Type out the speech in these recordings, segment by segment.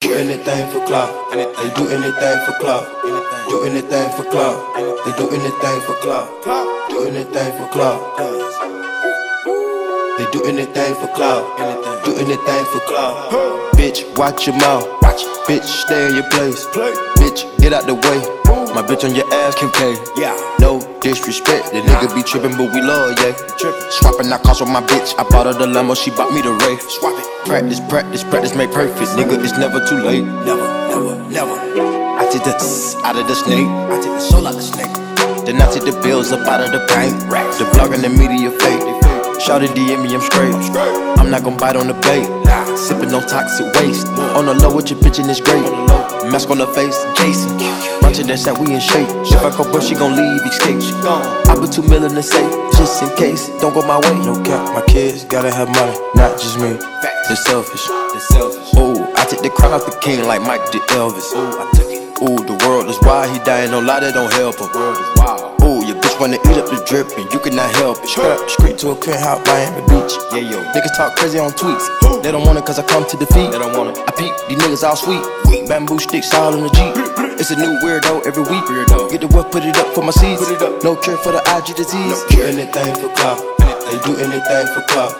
Do anything for clout. They do anything for clout. Do anything for clout. They do anything for clout. Do anything for clout. They do anything for clout. Do anything for clout. Bitch, watch your mouth. Bitch, stay in your place. Bitch, get out the way. My bitch on your ass, Kim K. Yeah. No disrespect, the nigga be trippin', but we love, yeah. Swappin' out cars with my bitch. I bought her the Lambo, she bought me the Wraith. Swap it. Practice, practice, practice make perfect. Nigga, it's never too late. Never, never, never. I take the tss out of the snake. I take the soul out of the snake. Then I take the bills up out of the bank. The blog and the media fake. Shout it DM me, I'm straight. I'm not gon' bite on the bait. Sippin' on toxic waste. On the low with your bitch and it's great. Mask on the face, Jason. Bunch of that shit, we in shape. If I go bust, she gon' leave, escape. She gone. I put two mil in safe, just in case. Don't go my way. No cap, my kids gotta have money, not just me. They're selfish. Ooh, I took the crown off the king like Mike did Elvis. Ooh, I took it. The world is why he dying, no lie, that don't help him. Wanna eat up the drip and you cannot help it. Up, straight to a penthouse, Miami Beach. Yeah, yo. Niggas talk crazy on tweets. They don't want it cause I come to defeat. They don't want it. I peep, these niggas all sweet. Bamboo sticks all in the Jeep. It's a new weirdo every week. Weirdo. Get the work, put it up for my seeds. Put it up. No cure for the IG disease. No cure. Do anything for clout. They do anything for clout.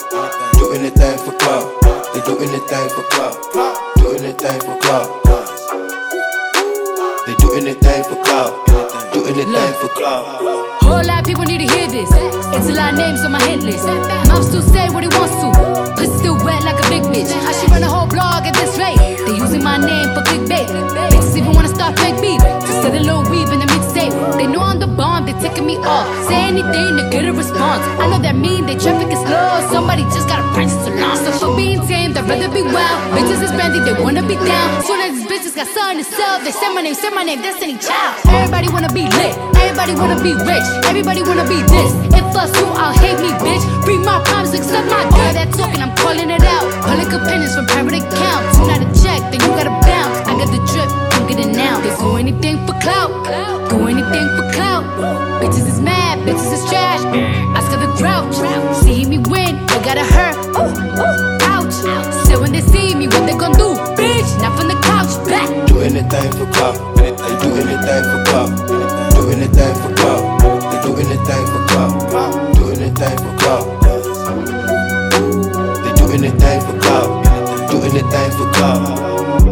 Do anything for clout. They do anything for clout. Do anything for clout. They do anything for clout. Do anything for clout. Whole lot of people need to hear this. It's a lot of names on my hit list. Mouth still say what he wants to. Pussy still wet like a big bitch. I should run a whole blog at this rate. They using my name for clickbait. Bitches even wanna start fake beef. Just sell a little weave in the mixtape. They know I'm the taking me off. Say anything to get a response. I know that mean they traffic is slow. Somebody just gotta punch so long. So for being tamed, I'd rather be wild. Bitches is brandy, they wanna be down. Soon as these bitches got something to sell, they say my name, say my name, Destiny Child. Everybody wanna be lit, everybody wanna be rich, everybody wanna be this. If us who I'll hate me, bitch. Read my promise, accept my girl that talking, I'm calling it out. Public opinions from private accounts. You not a check, then you gotta Bitches is mad, bitches is trash. I Oscar the grouch, see me win, they gotta hurt. Ooh, ooh, ouch. Still when they see me, what they gon' do? Bitch, not from the couch, back. Do anything for clout. They do anything for clout. Do anything for clout. They do anything for clout. Do anything for clout. They do anything for clout. Do anything for clout.